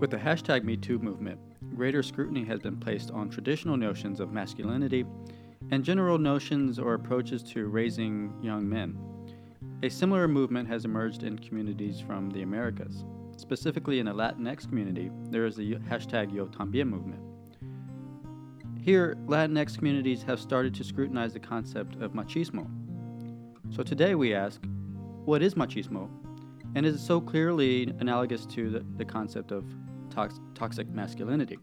With the hashtag MeToo movement, greater scrutiny has been placed on traditional notions of masculinity and general notions or approaches to raising young men. A similar movement has emerged in communities from the Americas. Specifically in the Latinx community, there is the hashtag Yo Tambien movement. Here, Latinx communities have started to scrutinize the concept of machismo. So today we ask, what is machismo? And is it so clearly analogous to the, the concept of tox- toxic masculinity?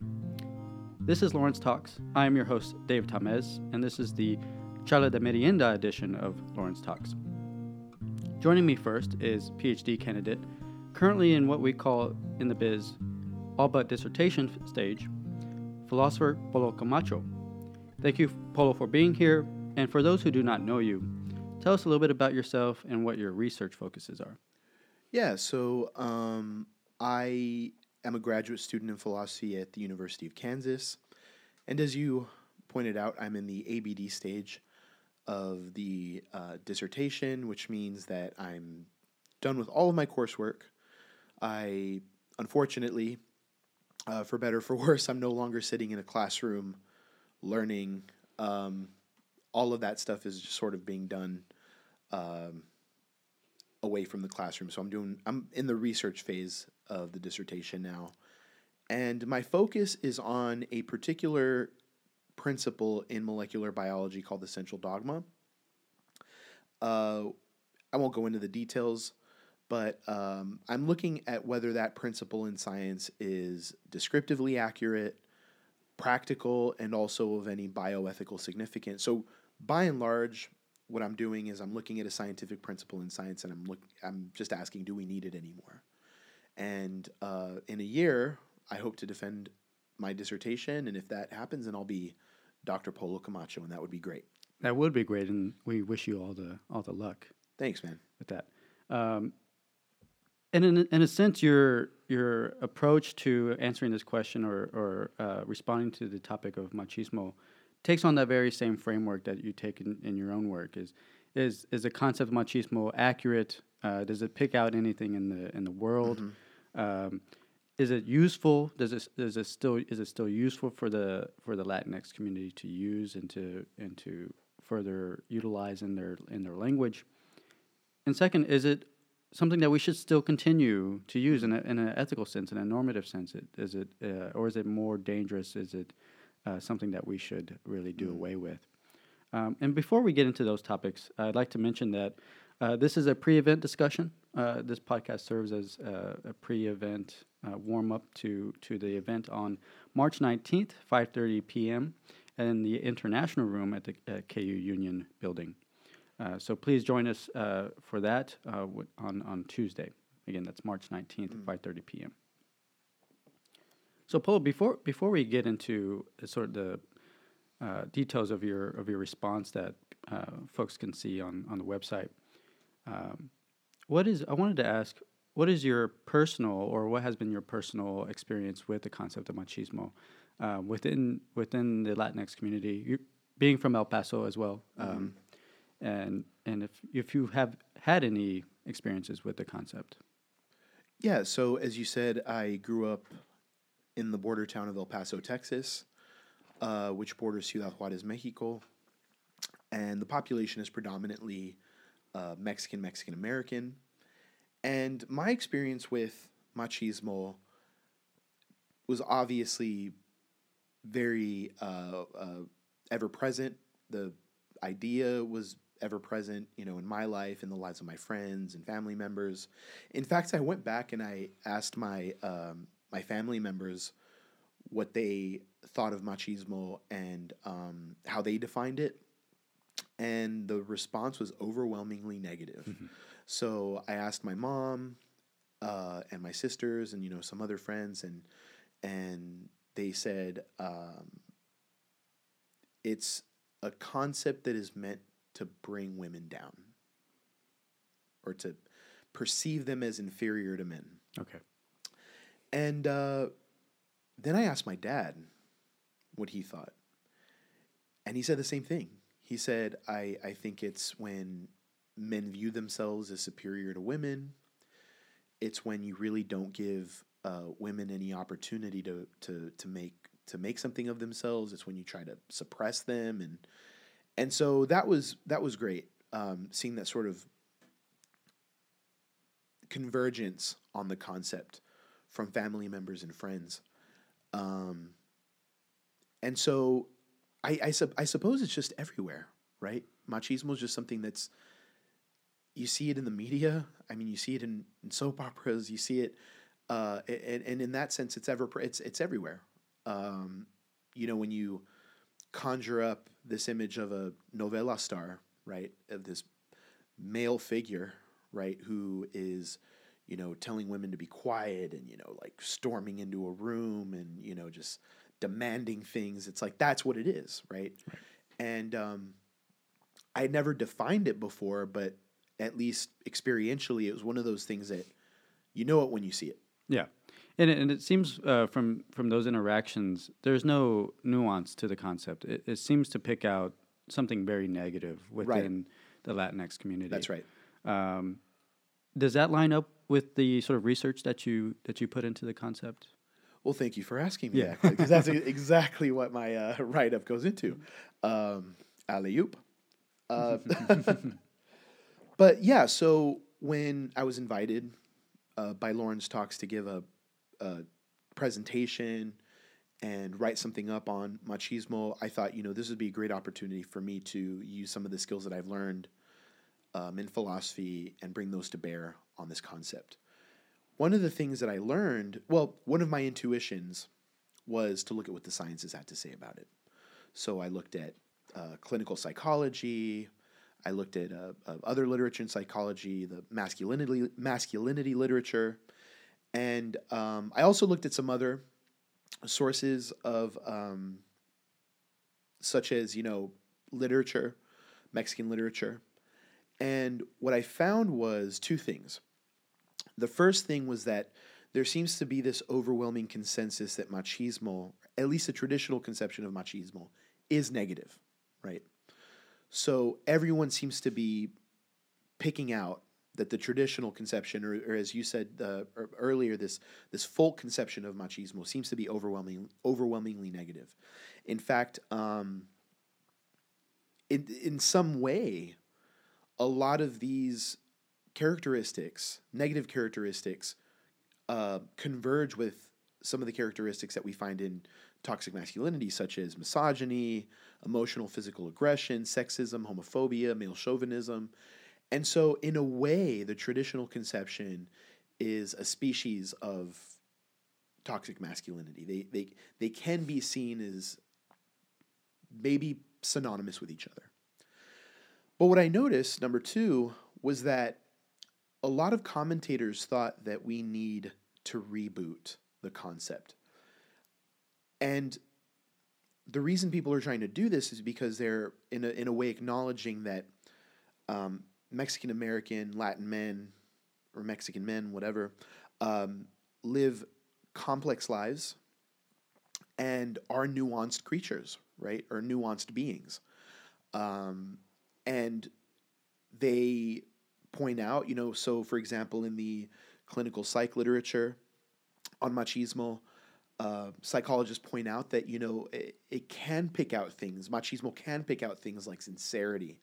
This is Lawrence Talks. I am your host, Dave Tamez, and this is the Charla de Merienda edition of Lawrence Talks. Joining me first is PhD candidate, currently in what we call in the biz all but dissertation stage, philosopher Polo Camacho. Thank you, Polo, for being here. And for those who do not know you, tell us a little bit about yourself and what your research focuses are. Yeah, so um, I am a graduate student in philosophy at the University of Kansas. And as you pointed out, I'm in the ABD stage of the uh, dissertation, which means that I'm done with all of my coursework. I, unfortunately, uh, for better for worse, I'm no longer sitting in a classroom learning. Um, all of that stuff is just sort of being done um, away from the classroom. So I'm doing I'm in the research phase of the dissertation now. And my focus is on a particular principle in molecular biology called the central dogma. Uh, I won't go into the details, but um, I'm looking at whether that principle in science is descriptively accurate, practical, and also of any bioethical significance. So, by and large, what I'm doing is I'm looking at a scientific principle in science, and I'm look I'm just asking, do we need it anymore? And uh, in a year, I hope to defend my dissertation, and if that happens, then I'll be Dr. Polo Camacho, and that would be great. That would be great, and we wish you all the all the luck. Thanks, man. With that, um, and in in a sense, your your approach to answering this question or or uh, responding to the topic of machismo takes on that very same framework that you take in, in your own work. Is is is the concept of machismo accurate? Uh, does it pick out anything in the in the world? Mm-hmm. Um, is it useful? Does it does it still is it still useful for the for the Latinx community to use and to and to further utilize in their in their language? And second, is it something that we should still continue to use in, a, in an ethical sense, in a normative sense? It, is it uh, or is it more dangerous? Is it uh, something that we should really do mm. away with? Um, and before we get into those topics, I'd like to mention that uh, this is a pre-event discussion. Uh, this podcast serves as a pre-event uh, warm up to to the event on March 19th, 5:30 p.m. in the International Room at the KU Union Building. Uh, so please join us uh, for that uh, on on Tuesday. Again, that's March 19th, mm. 5:30 p.m. So, Paul, before before we get into sort of the uh, details of your of your response that uh, folks can see on on the website, um, what is I wanted to ask what is your personal or what has been your personal experience with the concept of machismo uh, within within the Latinx community? You, being from El Paso as well, mm-hmm. um, and and if if you have had any experiences with the concept. Yeah. So as you said, I grew up in the border town of El Paso, Texas, uh, which borders Ciudad Juarez, Mexico, and the population is predominantly uh, Mexican, Mexican American. And my experience with machismo was obviously very uh, uh, ever present. The idea was ever present, you know, in my life, in the lives of my friends and family members. In fact, I went back and I asked my um, my family members what they thought of machismo and um, how they defined it, and the response was overwhelmingly negative. Mm-hmm. So I asked my mom uh, and my sisters and you know some other friends and and they said um, it's a concept that is meant to bring women down or to perceive them as inferior to men. Okay. And uh, then I asked my dad what he thought. And he said the same thing. He said, I, I think it's when men view themselves as superior to women. It's when you really don't give uh, women any opportunity to to to make to make something of themselves. It's when you try to suppress them, and and so that was that was great. Um, seeing that sort of convergence on the concept from family members and friends. Um, and so I, I, I suppose it's just everywhere, right? Machismo is just something that's, you see it in the media. I mean, you see it in, in soap operas, you see it, uh, and, and in that sense, it's ever, it's, it's everywhere. Um, you know, when you conjure up this image of a novela star, right, of this male figure, right, who is, you know, telling women to be quiet and, you know, like storming into a room and, you know, just demanding things. It's like that's what it is, right? right. And um, I had never defined it before, but at least experientially, it was one of those things that you know it when you see it. Yeah. And it, and it seems uh, from from those interactions, there's no nuance to the concept. It, it seems to pick out something very negative within right. the Latinx community. That's right. Um, does that line up with the sort of research that you that you put into the concept? Well, thank you for asking me yeah. that because that's exactly what my uh, write up goes into. Um, alley oop. Uh, but yeah, so when I was invited uh, by Lawrence Talks to give a, a, presentation and write something up on machismo, I thought, you know, this would be a great opportunity for me to use some of the skills that I've learned um, in philosophy and bring those to bear on this concept. One of the things that I learned, well, one of my intuitions was to look at what the sciences had to say about it. So I looked at uh, clinical psychology. I looked at uh, uh, other literature in psychology, the masculinity masculinity literature, and um, I also looked at some other sources of um, such as you know literature, Mexican literature, and what I found was two things. The first thing was that there seems to be this overwhelming consensus that machismo, at least a traditional conception of machismo, is negative, right? So everyone seems to be picking out that the traditional conception, or, or as you said uh, earlier, this this folk conception of machismo seems to be overwhelming, overwhelmingly negative. In fact, um, in in some way, a lot of these characteristics, negative characteristics, uh, converge with some of the characteristics that we find in toxic masculinity, such as misogyny, emotional physical aggression, sexism, homophobia, male chauvinism. And so, in a way, the traditional conception is a species of toxic masculinity. They, they, they can be seen as maybe synonymous with each other. But what I noticed, number two, was that a lot of commentators thought that we need to reboot the concept. And the reason people are trying to do this is because they're, in a, in a way, acknowledging that um, Mexican American, Latin men, or Mexican men, whatever, um, live complex lives and are nuanced creatures, right? Or nuanced beings. Um, and they point out, you know, so for example, in the clinical psych literature on machismo, uh, psychologists point out that you know it, it, can pick out things. Machismo can pick out things like sincerity,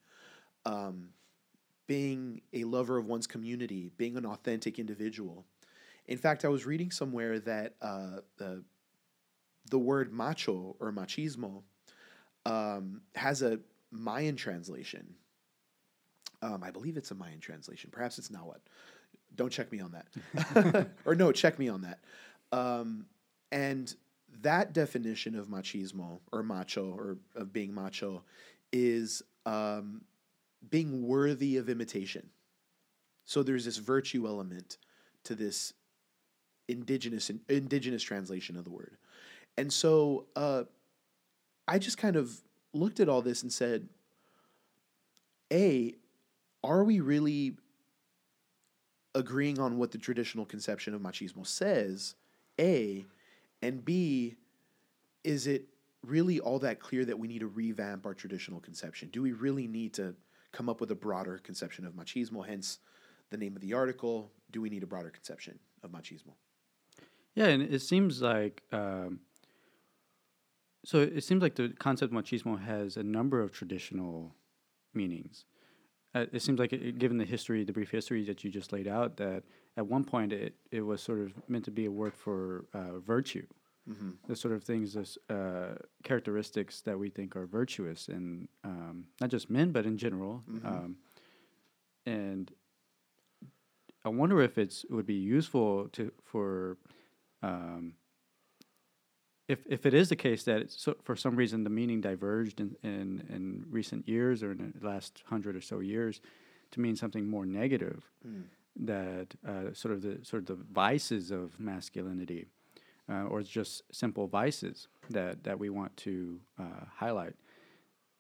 um, being a lover of one's community, being an authentic individual. In fact, I was reading somewhere that uh, the the word macho or machismo um, has a Mayan translation um, I believe it's a Mayan translation. Perhaps it's not what. Don't check me on that. or no, check me on that. Um, and that definition of machismo or macho or of being macho is um, being worthy of imitation. So there's this virtue element to this indigenous indigenous translation of the word. And so uh, I just kind of looked at all this and said, A, are we really agreeing on what the traditional conception of machismo says? A, and B, is it really all that clear that we need to revamp our traditional conception? Do we really need to come up with a broader conception of machismo? Hence, the name of the article. Do we need a broader conception of machismo? Yeah, and it seems like um, so it seems like the concept of machismo has a number of traditional meanings. Uh, it seems like, it, given the history, the brief history that you just laid out, that at one point it, it was sort of meant to be a word for uh, virtue, Mm-hmm. the sort of things, those uh, characteristics that we think are virtuous, and um, not just men, but in general. Mhm. Um, and I wonder if it's it would be useful to for um, if if it is the case that it's so, for some reason the meaning diverged in, in in recent years or in the last hundred or so years to mean something more negative Mm. that uh, sort of the sort of the vices of masculinity uh, or it's just simple vices that that we want to uh, highlight.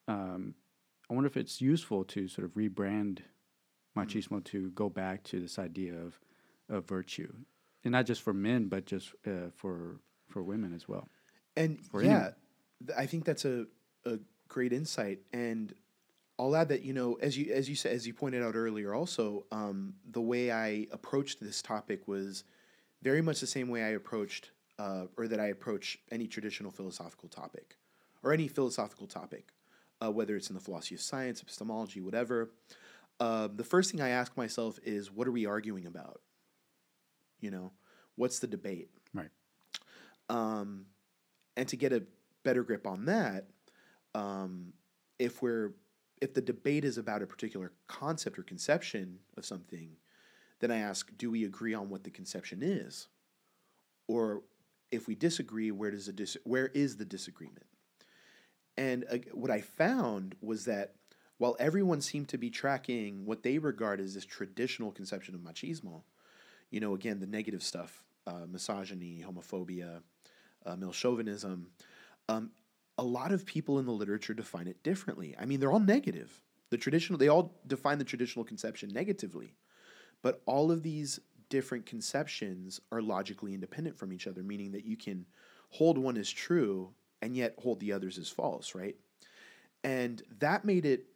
Um, I wonder if it's useful to sort of rebrand machismo to go back to this idea of of virtue, and not just for men, but just uh, for for women as well. And yeah, anyone. I think that's a, a great insight. And I'll add that you know, as you as you said, as you pointed out earlier, also um, the way I approached this topic was very much the same way I approached, uh, or that I approach any traditional philosophical topic, or any philosophical topic, uh, whether it's in the philosophy of science, epistemology, whatever. Uh, the first thing I ask myself is, what are we arguing about? You know, what's the debate? Right. Um, and to get a better grip on that, um, if we're if the debate is about a particular concept or conception of something, then I ask, do we agree on what the conception is? Or if we disagree, where does the dis- where is the disagreement? And uh, what I found was that while everyone seemed to be tracking what they regard as this traditional conception of machismo, you know, again, the negative stuff, uh, misogyny, homophobia, uh, male chauvinism, um, a lot of people in the literature define it differently. I mean, they're all negative. The traditional, they all define the traditional conception negatively, but all of these different conceptions are logically independent from each other, meaning that you can hold one as true and yet hold the others as false, right? And that made it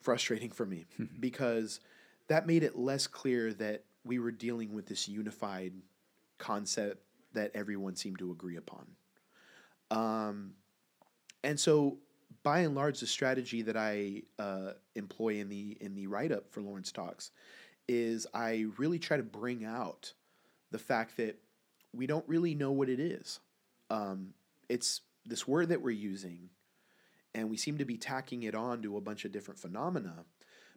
frustrating for me because that made it less clear that we were dealing with this unified concept that everyone seemed to agree upon. Um, and so, by and large, the strategy that I uh, employ in the in the write up for Lawrence Talks is I really try to bring out the fact that we don't really know what it is. Um, it's this word that we're using, and we seem to be tacking it on to a bunch of different phenomena,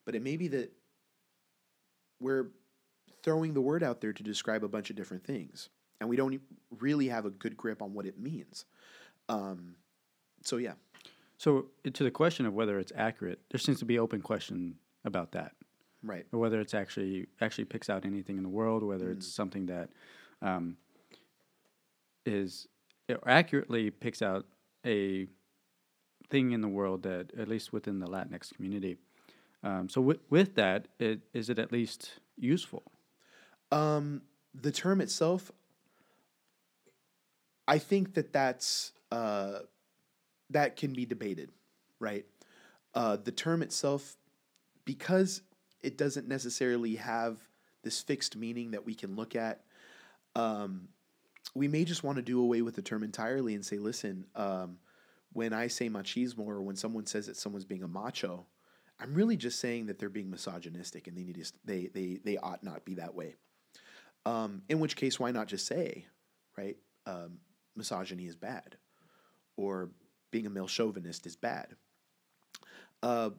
but it may be that we're throwing the word out there to describe a bunch of different things, and we don't really have a good grip on what it means. Um, so yeah, So uh, to the question of whether it's accurate, there seems to be open question about that. right. or whether it's actually actually picks out anything in the world, whether it's something that um, is it accurately picks out a thing in the world that at least within the Latinx community. Um, so with with that, it, is it at least useful? Um, the term itself, I think that that's uh, that can be debated, right? Uh, the term itself, because it doesn't necessarily have this fixed meaning that we can look at. Um, we may just want to do away with the term entirely and say, listen, um, when I say machismo or when someone says that someone's being a macho, I'm really just saying that they're being misogynistic and they need to, they, they, they ought not be that way. Um, in which case, why not just say, right, um, misogyny is bad or being a male chauvinist is bad? Uh,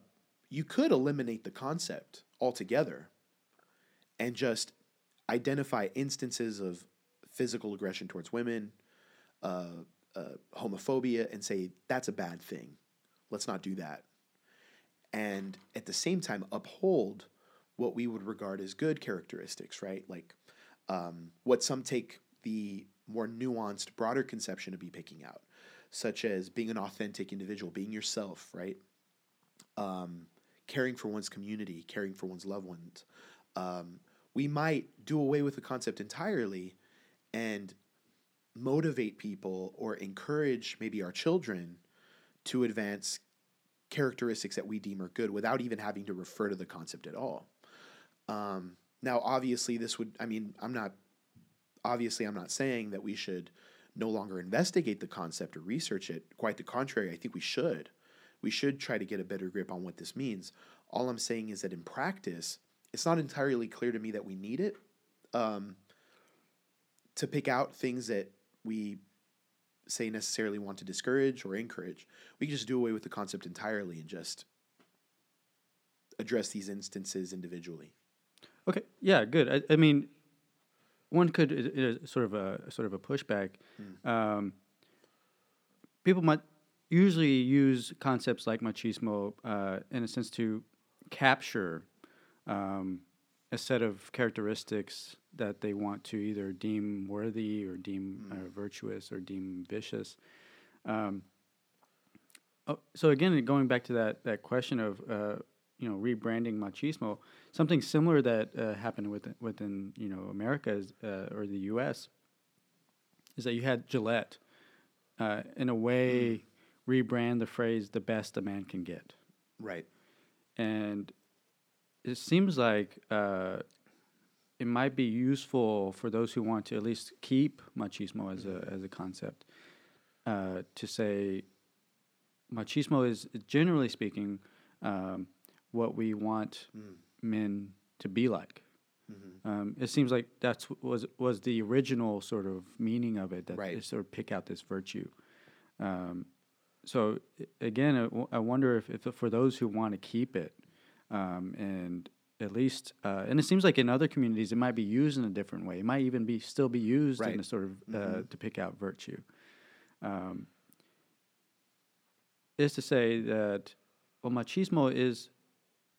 you could eliminate the concept altogether and just identify instances of physical aggression towards women, uh, uh, homophobia, and say that's a bad thing. Let's not do that. And at the same time, uphold what we would regard as good characteristics, right? Like um, what some take the more nuanced, broader conception to be picking out, such as being an authentic individual, being yourself, right? Um, caring for one's community, caring for one's loved ones. Um, we might do away with the concept entirely and motivate people or encourage maybe our children to advance characteristics that we deem are good without even having to refer to the concept at all. Um, now, obviously, this would, I mean, I'm not obviously, I'm not saying that we should no longer investigate the concept or research it. Quite the contrary, I think we should. We should try to get a better grip on what this means. All I'm saying is that in practice, it's not entirely clear to me that we need it um, to pick out things that we say necessarily want to discourage or encourage. We can just do away with the concept entirely and just address these instances individually. Okay. Yeah. Good. I, I mean, one could it, it is sort of a sort of a pushback. Um, people might usually use concepts like machismo uh, in a sense to capture um, a set of characteristics that they want to either deem worthy or deem uh, virtuous or deem vicious. Um, oh, so again, going back to that that question of uh, you know rebranding machismo, something similar that uh, happened within within you know America is, uh, or the U.S. is that you had Gillette, uh, in a way, rebrand the phrase "the best a man can get," Right. and it seems like uh, it might be useful for those who want to at least keep machismo as a as a concept uh, to say machismo is generally speaking um, what we want Mm. men to be like. Mm-hmm. Um, it seems like that's was was the original sort of meaning of it that Right. they sort of pick out this virtue. Um, so again, I, w- I wonder if, if for those who want to keep it, um, and at least, uh, and it seems like in other communities it might be used in a different way. It might even be still be used in a sort of uh, Mhm. to pick out virtue. Um, is to say that well, machismo is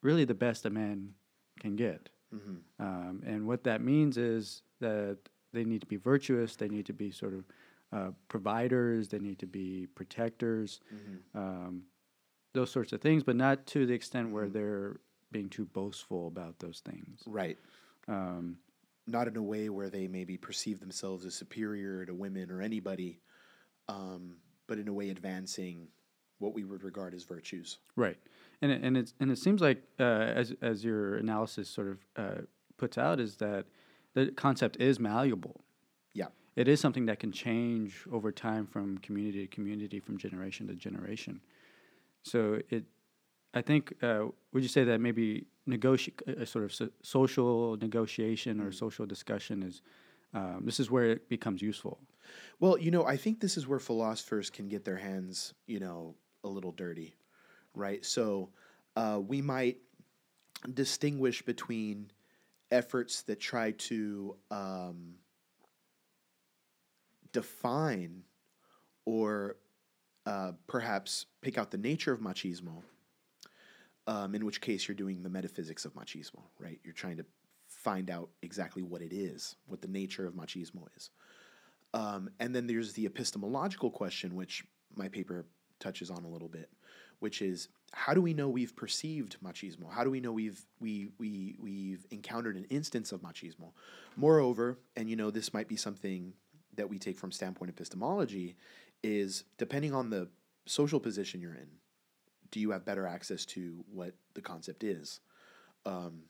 really the best a man can get. Mm-hmm. Um, and what that means is that they need to be virtuous, they need to be sort of uh, providers, they need to be protectors, Mm-hmm. um, those sorts of things, but not to the extent where Mhm. they're being too boastful about those things. Right. Um, Not in a way where they maybe perceive themselves as superior to women or anybody, um, but in a way advancing what we would regard as virtues. right. And it, and it's and it seems like uh, as as your analysis sort of uh, puts out is that the concept is malleable. Yeah. it is something that can change over time from community to community, from generation to generation. So it, I think, uh, would you say that maybe negotiate a sort of so- social negotiation or Mm. social discussion is um, this is where it becomes useful. Well, you know, I think this is where philosophers can get their hands, you know, a little dirty, right? So uh, we might distinguish between efforts that try to um, define or uh, perhaps pick out the nature of machismo, um, in which case you're doing the metaphysics of machismo, right? You're trying to find out exactly what it is, what the nature of machismo is. Um, and then there's the epistemological question, which my paper touches on a little bit, which is how do we know we've perceived machismo? How do we know we've we we we've encountered an instance of machismo? Moreover, and you know this might be something that we take from standpoint epistemology, is depending on the social position you're in, do you have better access to what the concept is, um,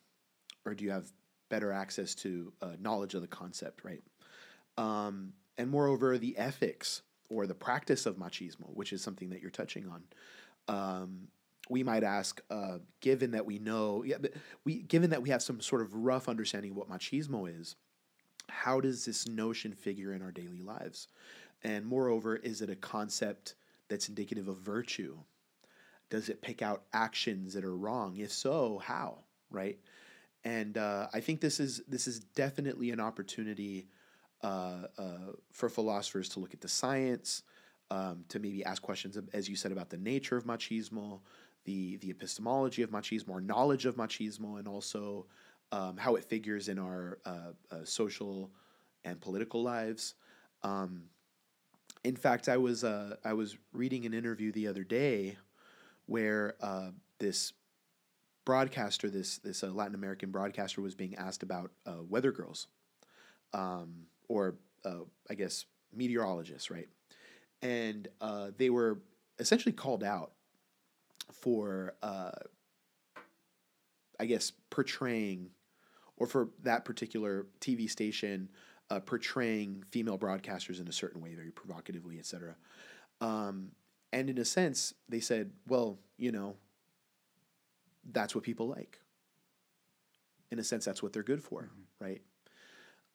or do you have better access to uh, knowledge of the concept, right? Um, and moreover, the ethics or the practice of machismo, which is something that you're touching on. Um, we might ask, uh, given that we know, yeah, we given that we have some sort of rough understanding of what machismo is, how does this notion figure in our daily lives? And moreover, is it a concept that's indicative of virtue? Does it pick out actions that are wrong? If so, how? Right? And uh, I think this is this is definitely an opportunity uh, uh, for philosophers to look at the science, um, to maybe ask questions, as you said, about the nature of machismo, the the epistemology of machismo, or knowledge of machismo, and also um, how it figures in our uh, uh, social and political lives. Um, in fact, I was uh, I was reading an interview the other day where uh, this broadcaster, this this uh, Latin American broadcaster, was being asked about uh, weather girls, um, or I guess meteorologists, right? And uh, they were essentially called out for, uh, I guess, portraying, or for that particular TV station, uh, portraying female broadcasters in a certain way, very provocatively, etc. Um, and in a sense, they said, well, you know, that's what people like. In a sense, that's what they're good for, mm-hmm. right?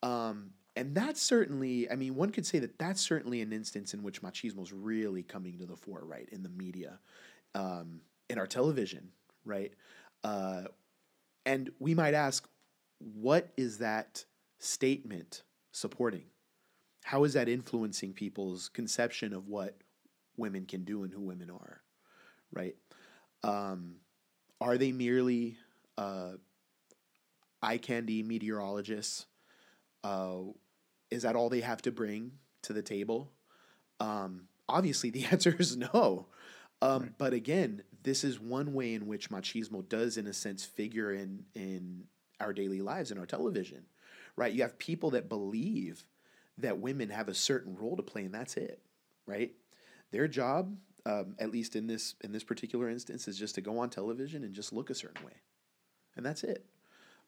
Um, and that's certainly, I mean, one could say that that's certainly an instance in which machismo is really coming to the fore, right? In the media, um, in our television, right? Uh, and we might ask, what is that statement supporting? How is that influencing people's conception of what women can do and who women are, right? Um, are they merely uh, eye candy meteorologists? Uh, is that all they have to bring to the table? Um, obviously, the answer is no. Um, right. But again, this is one way in which machismo does, in a sense, figure in in our daily lives in our television, right? You have people that believe that women have a certain role to play, and that's it, right? Their job, um, at least in this in this particular instance, is just to go on television and just look a certain way, and that's it.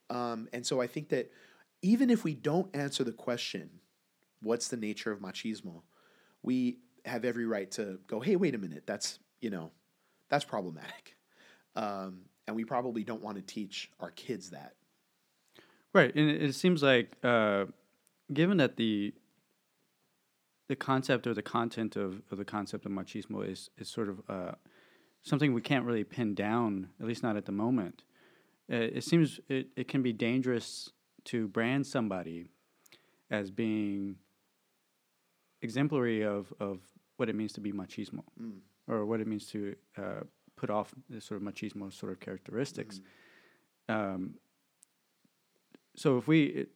Um, and so I think that even if we don't answer the question, what's the nature of machismo, we have every right to go, hey, wait a minute, that's you know, that's problematic, um, and we probably don't want to teach our kids that. Right, and it, seems like, uh, given that the the concept or the content of, of the concept of machismo is is sort of uh, something we can't really pin down, at least not at the moment. Uh, it seems it, it can be dangerous to brand somebody as being exemplary of, of what it means to be machismo mm. or what it means to uh, put off this sort of machismo sort of characteristics. Mm. Um, so if we, it,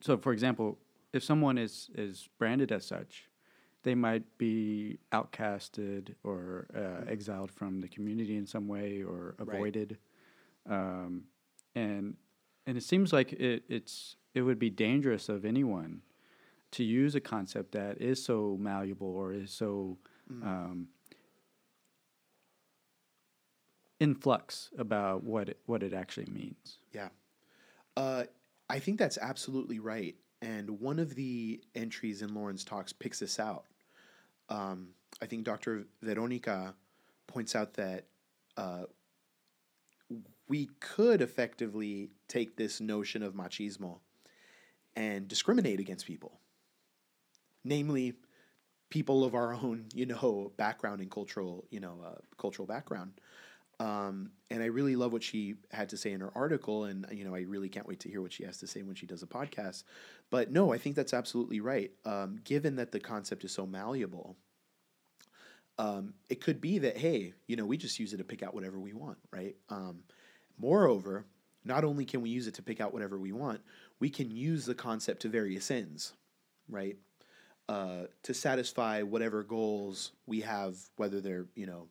so for example, if someone is is branded as such, they might be outcasted or uh, mm. exiled from the community in some way or avoided, right. um, and and it seems like it, it's it would be dangerous of anyone to use a concept that is so malleable or is so mm. um, in flux about what it, what it actually means. Yeah, uh, I think that's absolutely right. And one of the entries in Lawrence Talks picks this out. Um, I think Dr. Veronica points out that uh, we could effectively take this notion of machismo and discriminate against people, namely people of our own, you know, background and cultural, you know, uh, cultural background. Um, and I really love what she had to say in her article, and you know, I really can't wait to hear what she has to say when she does a podcast. But no, I think that's absolutely right. Um, given that the concept is so malleable, um, it could be that hey, you know, we just use it to pick out whatever we want, right? Moreover, not only can we use it to pick out whatever we want, we can use the concept to various ends, right? Uh, to satisfy whatever goals we have, whether they're you know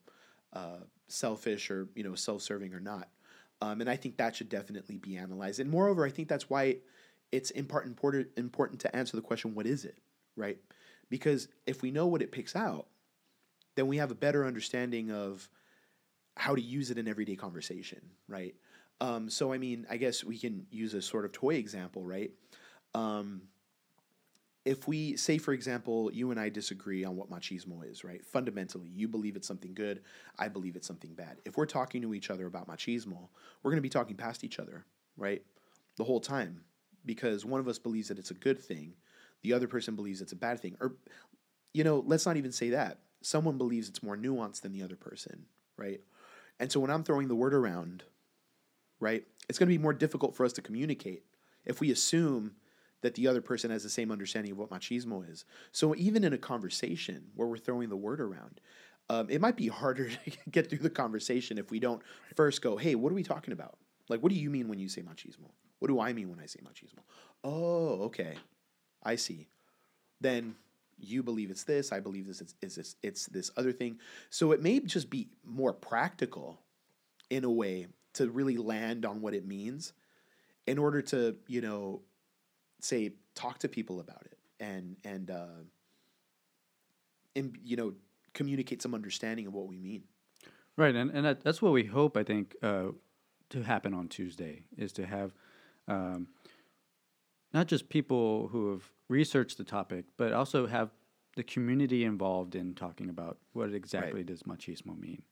uh, selfish or you know self-serving or not. Um, and I think that should definitely be analyzed. And moreover, I think that's why it's important important important to answer the question, what is it, right? Because if we know what it picks out, then we have a better understanding of how to use it in everyday conversation, right? Um, so, I mean, I guess we can use a sort of toy example, right? Um, if we say, for example, you and I disagree on what machismo is, right? Fundamentally, you believe it's something good, I believe it's something bad. If we're talking to each other about machismo, we're going to be talking past each other, right? The whole time, because one of us believes that it's a good thing, the other person believes it's a bad thing. Or, you know, let's not even say that. Someone believes it's more nuanced than the other person, right? And so when I'm throwing the word around, right, it's going to be more difficult for us to communicate if we assume that the other person has the same understanding of what machismo is. So even in a conversation where we're throwing the word around, um, it might be harder to get through the conversation if we don't first go, hey, what are we talking about? Like, what do you mean when you say machismo? What do I mean when I say machismo? Oh, okay. I see. Then you believe it's this, I believe this it's, is this it's this other thing. So it may just be more practical in a way to really land on what it means in order to, you know, say talk to people about it and and uh and you know communicate some understanding of what we mean. Right, and and that, that's what we hope I think uh, to happen on Tuesday is to have um, not just people who have researched the topic, but also have the community involved in talking about what exactly right. does machismo mean.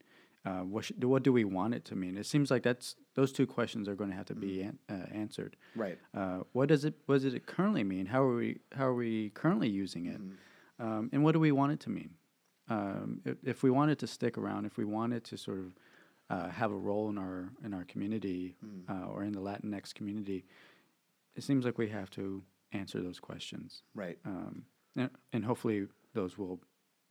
Uh, what sh- what do we want it to mean? It seems like that's those two questions are going to have to mm-hmm. be an, uh, answered. Right. Uh, what does it what does it currently mean? How are we how are we currently using it? Mm-hmm. Um, and what do we want it to mean? Um, if, if, we want it to stick around, if we want it to sort of uh, have a role in our in our community mm. or in the Latinx community, it seems like we have to answer those questions. Right. Um, and, and hopefully those will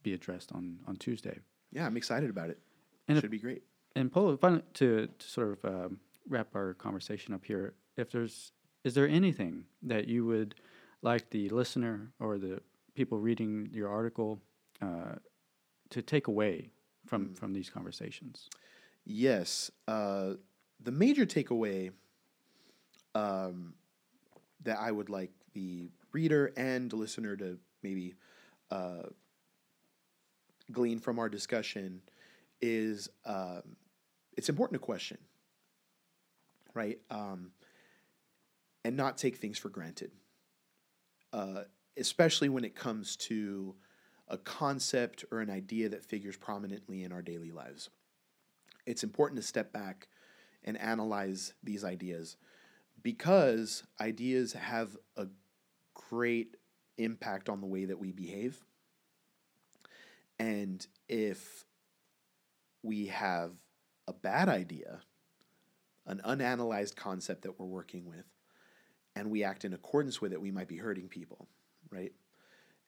be addressed on on Tuesday. Yeah, I'm excited about it. And should if, be great. And Polo, to, to sort of um, wrap our conversation up here, if there's is there anything that you would like the listener or the people reading your article uh, to take away from mm. from these conversations? Yes, uh, the major takeaway um, that I would like the reader and listener to maybe uh, glean from our discussion is um, it's important to question, right? Um, and not take things for granted, uh, especially when it comes to a concept or an idea that figures prominently in our daily lives. It's important to step back and analyze these ideas because ideas have a great impact on the way that we behave. And if we have a bad idea, an unanalyzed concept that we're working with, and we act in accordance with it, we might be hurting people, right?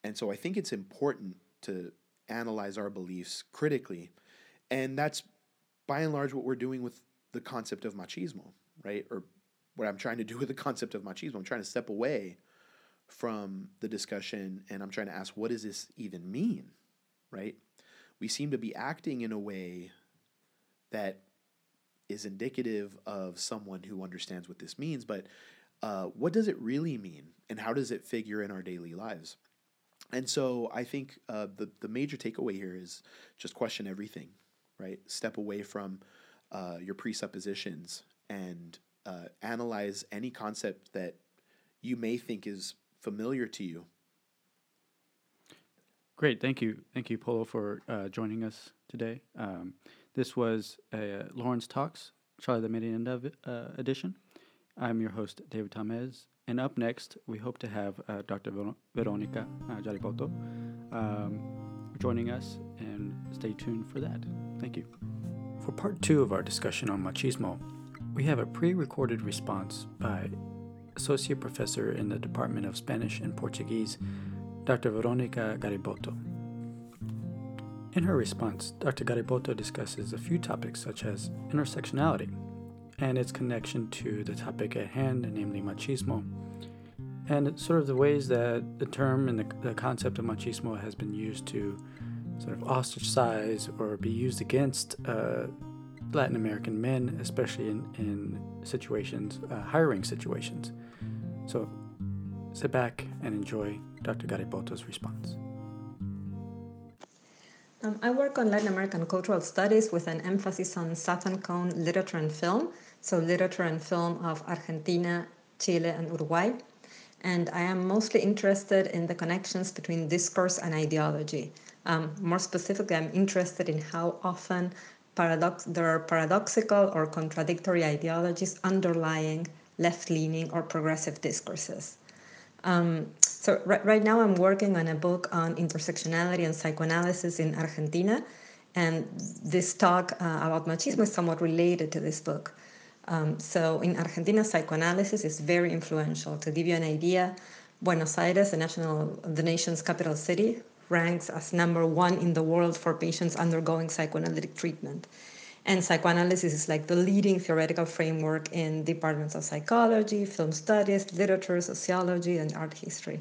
And so I think it's important to analyze our beliefs critically. And that's by and large what we're doing with the concept of machismo, right? Or what I'm trying to do with the concept of machismo. I'm trying to step away from the discussion and I'm trying to ask, what does this even mean, right? we seem to be acting in a way that is indicative of someone who understands what this means, but uh, what does it really mean and how does it figure in our daily lives? And so I think uh, the, the major takeaway here is just question everything, right? Step away from uh, your presuppositions and uh, analyze any concept that you may think is familiar to you Great, thank you, thank you, Polo, for uh, joining us today. Um, this was a uh, Lawrence Talks, Charla de Merienda uh, edition. I'm your host, David Tamez, and up next, we hope to have uh, Dr. Ver- Veronica uh, Gariboto um, joining us, and stay tuned for that. Thank you. For part two of our discussion on machismo, we have a pre recorded response by Associate Professor in the Department of Spanish and Portuguese. Dr. Veronica Gariboto. In her response, Dr. Gariboto discusses a few topics such as intersectionality and its connection to the topic at hand, namely machismo, and sort of the ways that the term and the, the concept of machismo has been used to sort of ostracize or be used against uh, Latin American men, especially in, in situations, uh, hiring situations. So sit back and enjoy Dr. Gariboto's response. Um, I work on Latin American cultural studies with an emphasis on Southern Cone literature and film, so literature and film of Argentina, Chile, and Uruguay. And I am mostly interested in the connections between discourse and ideology. Um, more specifically, I'm interested in how often paradox- there are paradoxical or contradictory ideologies underlying left leaning or progressive discourses. Um, so right, right now I'm working on a book on intersectionality and psychoanalysis in Argentina, and this talk uh, about machismo is somewhat related to this book. Um, so in Argentina, psychoanalysis is very influential. To give you an idea, Buenos Aires, the national, the nation's capital city, ranks as number one in the world for patients undergoing psychoanalytic treatment. And psychoanalysis is like the leading theoretical framework in departments of psychology, film studies, literature, sociology, and art history.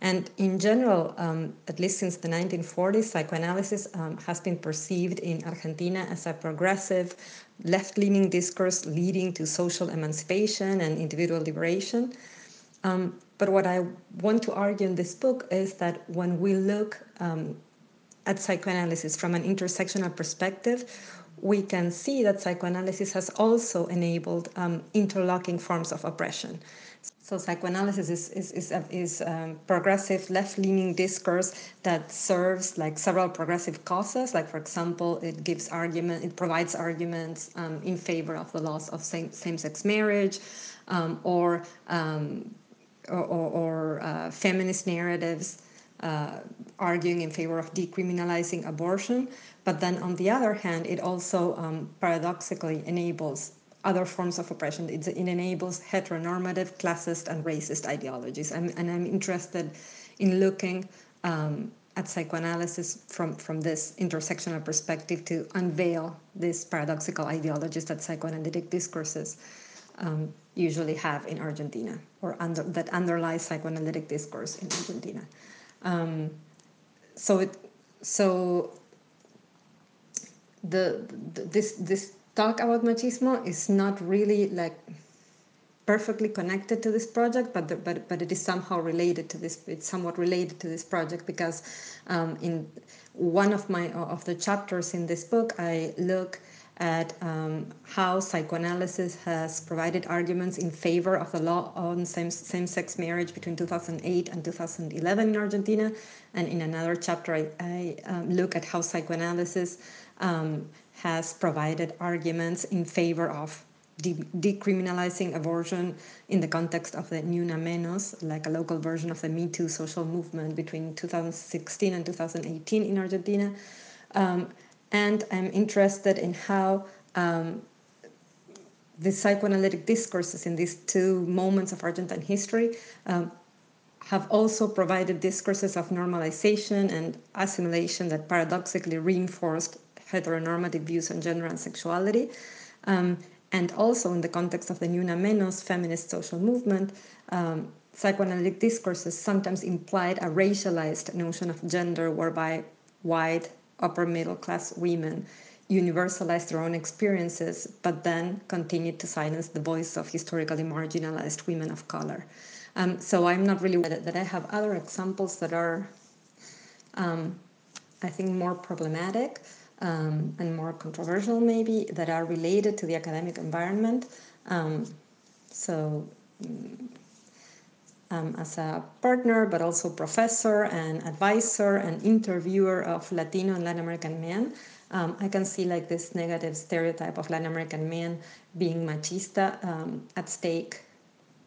And in general, um, at least since the 1940s, psychoanalysis um, has been perceived in Argentina as a progressive, left leaning discourse leading to social emancipation and individual liberation. Um, but what I want to argue in this book is that when we look um, at psychoanalysis from an intersectional perspective, we can see that psychoanalysis has also enabled um, interlocking forms of oppression. So psychoanalysis is is is, a, is um, progressive left-leaning discourse that serves like several progressive causes. Like for example, it gives argument, it provides arguments um, in favor of the loss of same same-sex marriage, um, or, um, or, or, uh, feminist narratives uh, arguing in favor of decriminalizing abortion. But then on the other hand, it also um, paradoxically enables other forms of oppression. It, it enables heteronormative, classist, and racist ideologies. And I'm interested in looking um, at psychoanalysis from, from this intersectional perspective to unveil these paradoxical ideologies that psychoanalytic discourses um, usually have in Argentina, or under, that underlies psychoanalytic discourse in Argentina. Um, so it, so the, the this this talk about machismo is not really like perfectly connected to this project, but the, but but it is somehow related to this. It's somewhat related to this project because um, in one of my of the chapters in this book, I look at um, how psychoanalysis has provided arguments in favor of the law on same, same-sex marriage between 2008 and 2011 in Argentina. And in another chapter, I, I um, look at how psychoanalysis um, has provided arguments in favor of de- decriminalizing abortion in the context of the Ni Una Menos, like a local version of the Me Too social movement between 2016 and 2018 in Argentina. And I'm interested in how um, the psychoanalytic discourses in these two moments of Argentine history um, have also provided discourses of normalization and assimilation that paradoxically reinforced heteronormative views on gender and sexuality. Um, and also in the context of the Ni Una Menos feminist social movement, um, psychoanalytic discourses sometimes implied a racialized notion of gender whereby white, upper middle class women universalized their own experiences, but then continued to silence the voice of historically marginalized women of color. Um, so I'm not really that, that I have other examples that are, um, I think, more problematic um, and more controversial, maybe, that are related to the academic environment. Um, so, um, as a partner, but also professor and advisor and interviewer of Latino and Latin American men, um, I can see like this negative stereotype of Latin American men being machista um, at stake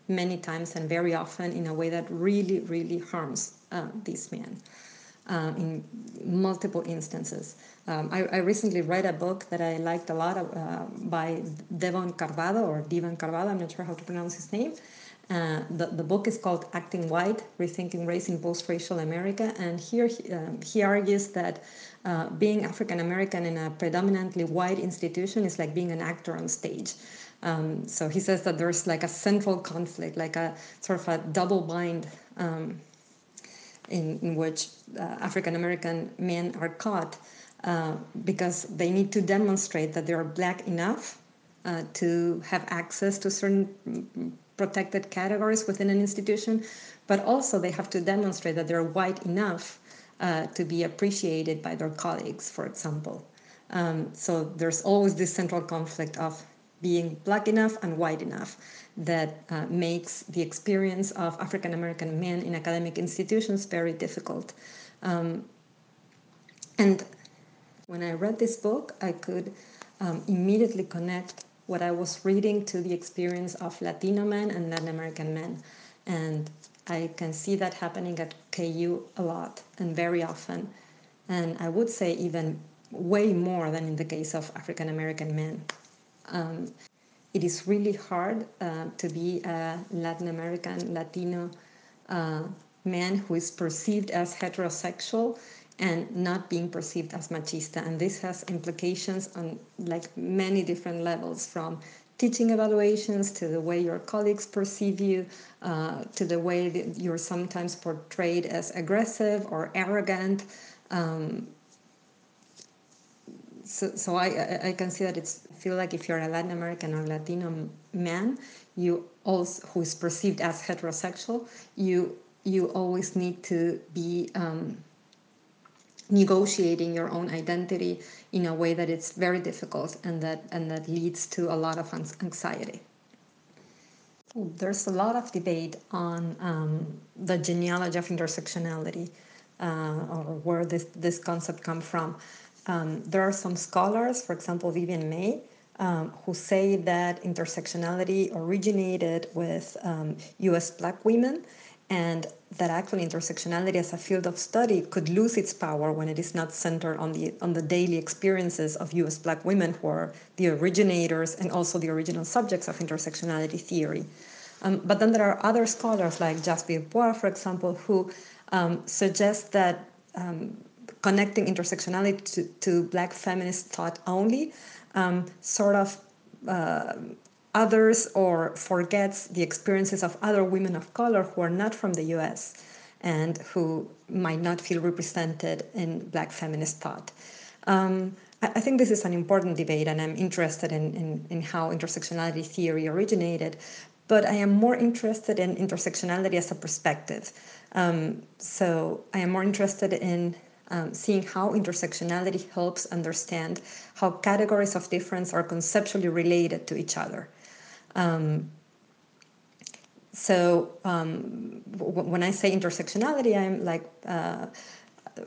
many times and very often in a way that really, really harms uh, these men uh, in multiple instances. Um, I, I, recently read a book that I liked a lot of, uh, by Devon Carbado or Devon Carbado, I'm not sure how to pronounce his name. Uh, the, the book is called Acting White Rethinking Race in Post Racial America. And here he, um, he argues that uh, being African American in a predominantly white institution is like being an actor on stage. Um, so he says that there's like a central conflict, like a sort of a double bind um, in, in which uh, African American men are caught uh, because they need to demonstrate that they are black enough uh, to have access to certain protected categories within an institution, but also they have to demonstrate that they're white enough uh, to be appreciated by their colleagues, for example. Um, so there's always this central conflict of being black enough and white enough that uh, makes the experience of African American men in academic institutions very difficult. Um, and when I read this book, I could um, immediately connect what I was reading to the experience of Latino men and Latin American men. And I can see that happening at KU a lot and very often. And I would say even way more than in the case of African American men. Um, it is really hard uh, to be a Latin American, Latino uh, man who is perceived as heterosexual and not being perceived as machista. And this has implications on like many different levels from teaching evaluations to the way your colleagues perceive you uh, to the way that you're sometimes portrayed as aggressive or arrogant. Um, so, so I, I can see that it's feel like if you're a Latin American or Latino man, you also who is perceived as heterosexual, you you always need to be um, negotiating your own identity in a way that it's very difficult and that and that leads to a lot of anxiety There's a lot of debate on um, the genealogy of intersectionality uh, or where this, this concept comes from. Um, there are some scholars, for example, Vivian May, um, who say that intersectionality originated with US um, black women and that actually intersectionality as a field of study could lose its power when it is not centered on the on the daily experiences of US black women who are the originators and also the original subjects of intersectionality theory. Um, but then there are other scholars like Jasbir Puar, for example, who um, suggest that um, connecting intersectionality to, to black feminist thought only um, sort of uh, others or forgets the experiences of other women of color who are not from the US and who might not feel represented in Black feminist thought. Um, I, think this is an important debate, and I'm interested in, in, in how intersectionality theory originated, but I am more interested in intersectionality as a perspective. Um, so I am more interested in um, seeing how intersectionality helps understand how categories of difference are conceptually related to each other. Um, so um, w- when I say intersectionality, I'm like uh,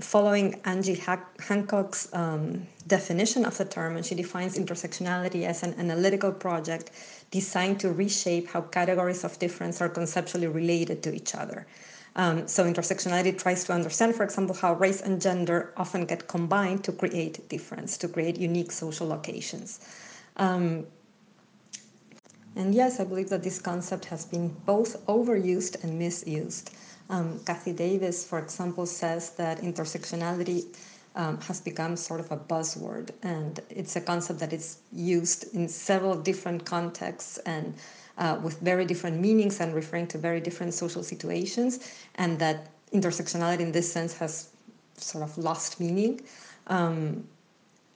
following Angie Hancock's um, definition of the term, and she defines intersectionality as an analytical project designed to reshape how categories of difference are conceptually related to each other. Um, so intersectionality tries to understand, for example, how race and gender often get combined to create difference, to create unique social locations. Um, and yes, I believe that this concept has been both overused and misused. Um, Kathy Davis, for example, says that intersectionality um, has become sort of a buzzword, and it's a concept that is used in several different contexts and uh, with very different meanings and referring to very different social situations, and that intersectionality in this sense has sort of lost meaning. Um,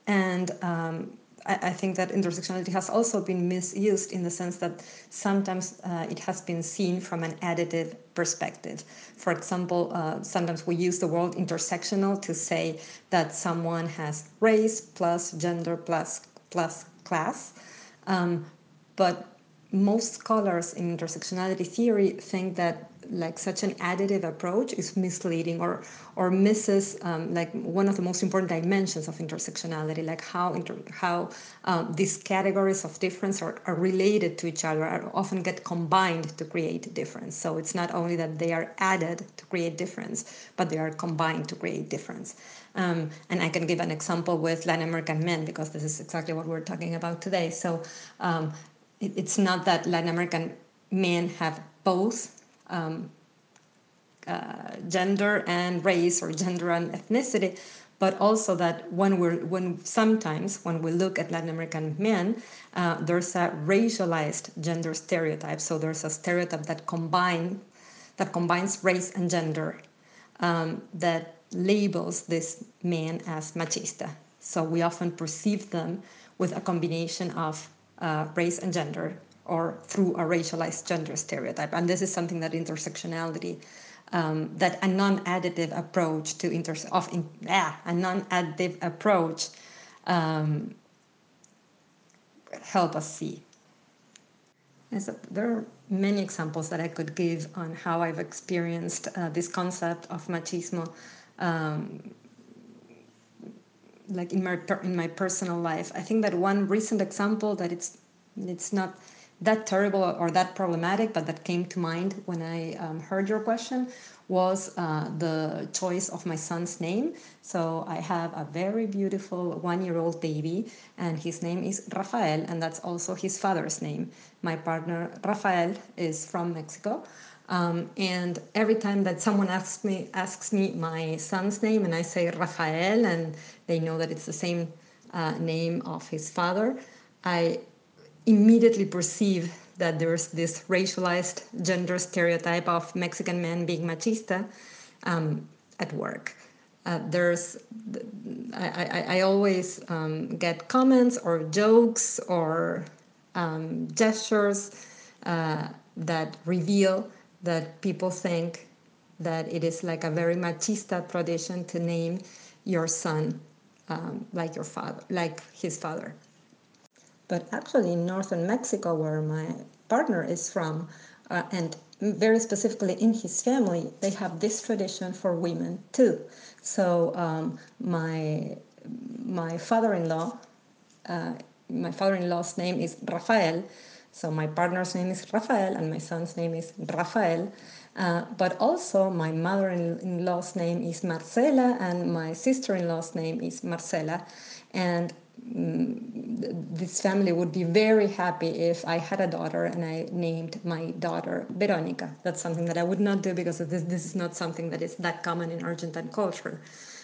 and um, I, think that intersectionality has also been misused in the sense that sometimes uh, it has been seen from an additive perspective. For example, uh, sometimes we use the word intersectional to say that someone has race plus gender plus plus class, um, but most scholars in intersectionality theory think that like such an additive approach is misleading or or misses um, like one of the most important dimensions of intersectionality like how inter- how um, these categories of difference are, are related to each other are often get combined to create difference so it's not only that they are added to create difference but they are combined to create difference um, and I can give an example with Latin American men because this is exactly what we're talking about today. So um, it, it's not that Latin American men have both um, uh, gender and race or gender and ethnicity, but also that when we're when sometimes when we look at Latin American men, uh, there's a racialized gender stereotype. So there's a stereotype that combine that combines race and gender um, that labels this man as machista. So we often perceive them with a combination of uh, race and gender or through a racialized gender stereotype. And this is something that intersectionality, um, that a non-additive approach to inter of in, yeah, a non-additive approach um, help us see. And so there are many examples that I could give on how I've experienced uh, this concept of machismo, um, like in my in my personal life. I think that one recent example that it's it's not that terrible or that problematic, but that came to mind when I um, heard your question was uh, the choice of my son's name. So I have a very beautiful one year old baby, and his name is Rafael, and that's also his father's name. My partner, Rafael, is from Mexico. Um, and every time that someone asks me asks me my son's name, and I say Rafael, and they know that it's the same uh, name of his father, I immediately perceive that there's this racialized gender stereotype of Mexican men being machista um, at work. Uh, there's, I, I, I always um, get comments or jokes or um, gestures uh, that reveal that people think that it is like a very machista tradition to name your son um, like your father, like his father. But actually, in northern Mexico, where my partner is from, uh, and very specifically in his family, they have this tradition for women too. So um, my my father-in-law, uh, my father-in-law's name is Rafael. So my partner's name is Rafael, and my son's name is Rafael. Uh, but also, my mother in law's name is Marcela, and my sister in law's name is Marcela. And mm, this family would be very happy if I had a daughter and I named my daughter Veronica. That's something that I would not do because this, this is not something that is that common in Argentine culture.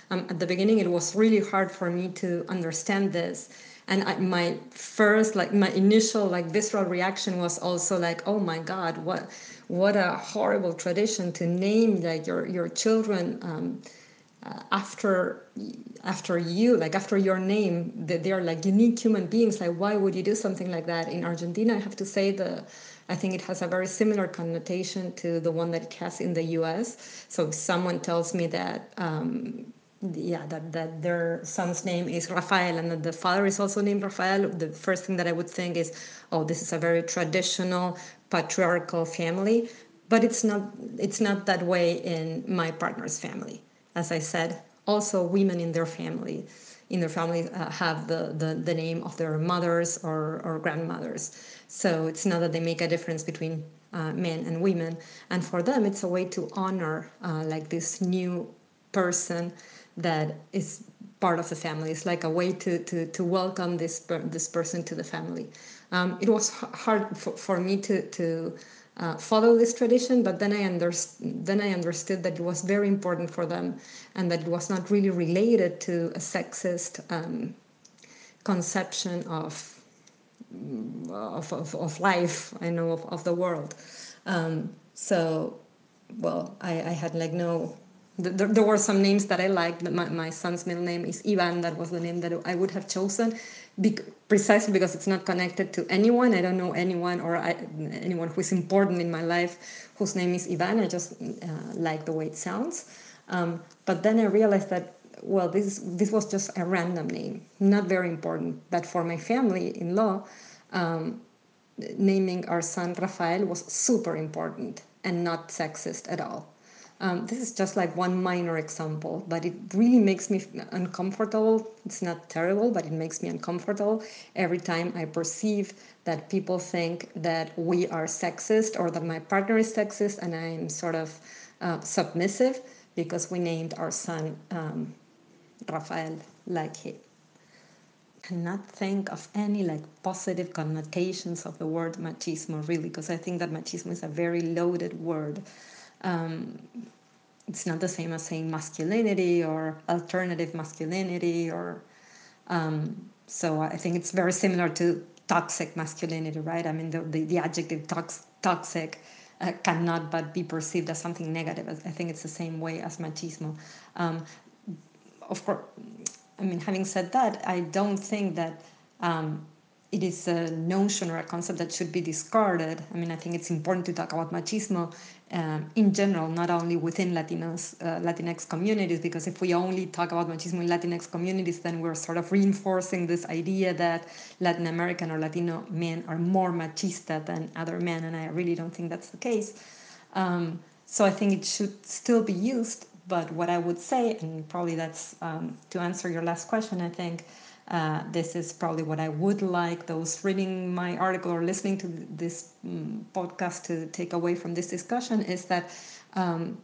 Um, at the beginning, it was really hard for me to understand this and I, my first like my initial like visceral reaction was also like oh my god what what a horrible tradition to name like your your children um, uh, after after you like after your name. That they are like unique human beings. Like why would you do something like that? In argentina i have to say the i think it has a very similar connotation to the one that it has in the us so if someone tells me that um, yeah that, that their son's name is rafael and that the father is also named rafael. The first thing that i would think is oh this is a very traditional patriarchal family. But it's not it's not that way in my partner's family. As i said also women in their family in their family uh, have the, the, the name of their mothers or, or grandmothers. So it's not that they make a difference between uh, men and women. And for them it's a way to honor uh, like this new person that is part of the family. It's like a way to, to, to welcome this, this person to the family. Um, it was hard for, for me to, to uh, follow this tradition, but then I, underst- then I understood that it was very important for them and that it was not really related to a sexist um, conception of, of, of, of, life, I know, of, of the world. Um, so, well, I, I had like no there, there were some names that I liked. My, my son's middle name is Ivan. That was the name that I would have chosen, be, precisely because it's not connected to anyone. I don't know anyone or I, anyone who is important in my life whose name is Ivan. I just uh, like the way it sounds. Um, but then I realized that well, this this was just a random name, not very important. But for my family-in-law, um, naming our son Rafael was super important and not sexist at all. Um, this is just like one minor example, but it really makes me uncomfortable. It's not terrible, but it makes me uncomfortable every time I perceive that people think that we are sexist or that my partner is sexist and I'm sort of uh, submissive because we named our son um, Rafael like he cannot think of any like positive connotations of the word machismo really because I think that machismo is a very loaded word um, it's not the same as saying masculinity or alternative masculinity or um, so I think it's very similar to toxic masculinity, right? I mean, the, the, the adjective tox, toxic uh, cannot but be perceived as something negative. I think it's the same way as machismo. Um, of course, I mean, having said that, I don't think that um, it is a notion or a concept that should be discarded. I mean, I think it's important to talk about machismo um, in general, not only within Latinos, uh, Latinx communities, because if we only talk about machismo in Latinx communities, then we're sort of reinforcing this idea that Latin American or Latino men are more machista than other men, and I really don't think that's the case. Um, so I think it should still be used, but what I would say, and probably that's um, to answer your last question, I think uh, this is probably what I would like those reading my article or listening to this um, podcast to take away from this discussion is that um,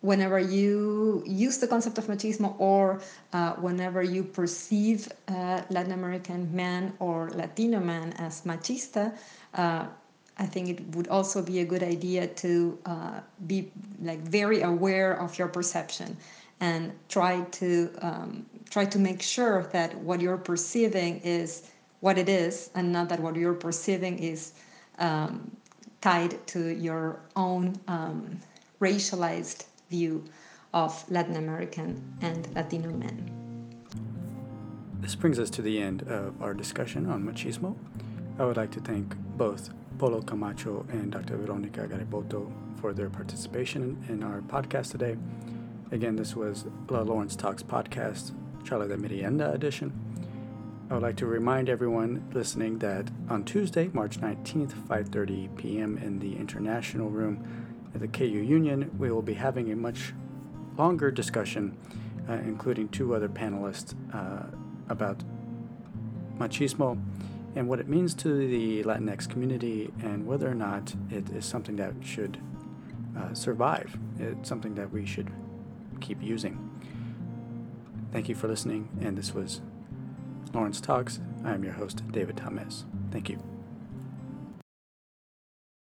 whenever you use the concept of machismo or uh, whenever you perceive uh, Latin American man or Latino man as machista, uh, I think it would also be a good idea to uh, be like very aware of your perception and try to um, try to make sure that what you're perceiving is what it is and not that what you're perceiving is um, tied to your own um, racialized view of Latin American and Latino men. This brings us to the end of our discussion on machismo. I would like to thank both Polo Camacho and Dr. Veronica Gariboto for their participation in our podcast today. Again, this was La Lawrence Talks podcast, Charla de Merienda edition. I would like to remind everyone listening that on Tuesday, March 19th, 5:30 p.m. in the International Room at the KU Union, we will be having a much longer discussion, uh, including two other panelists, uh, about machismo and what it means to the Latinx community and whether or not it is something that should uh, survive. It's something that we should keep using. Thank you for listening, and this was Lawrence Talks. I am your host, David Thomas. Thank you.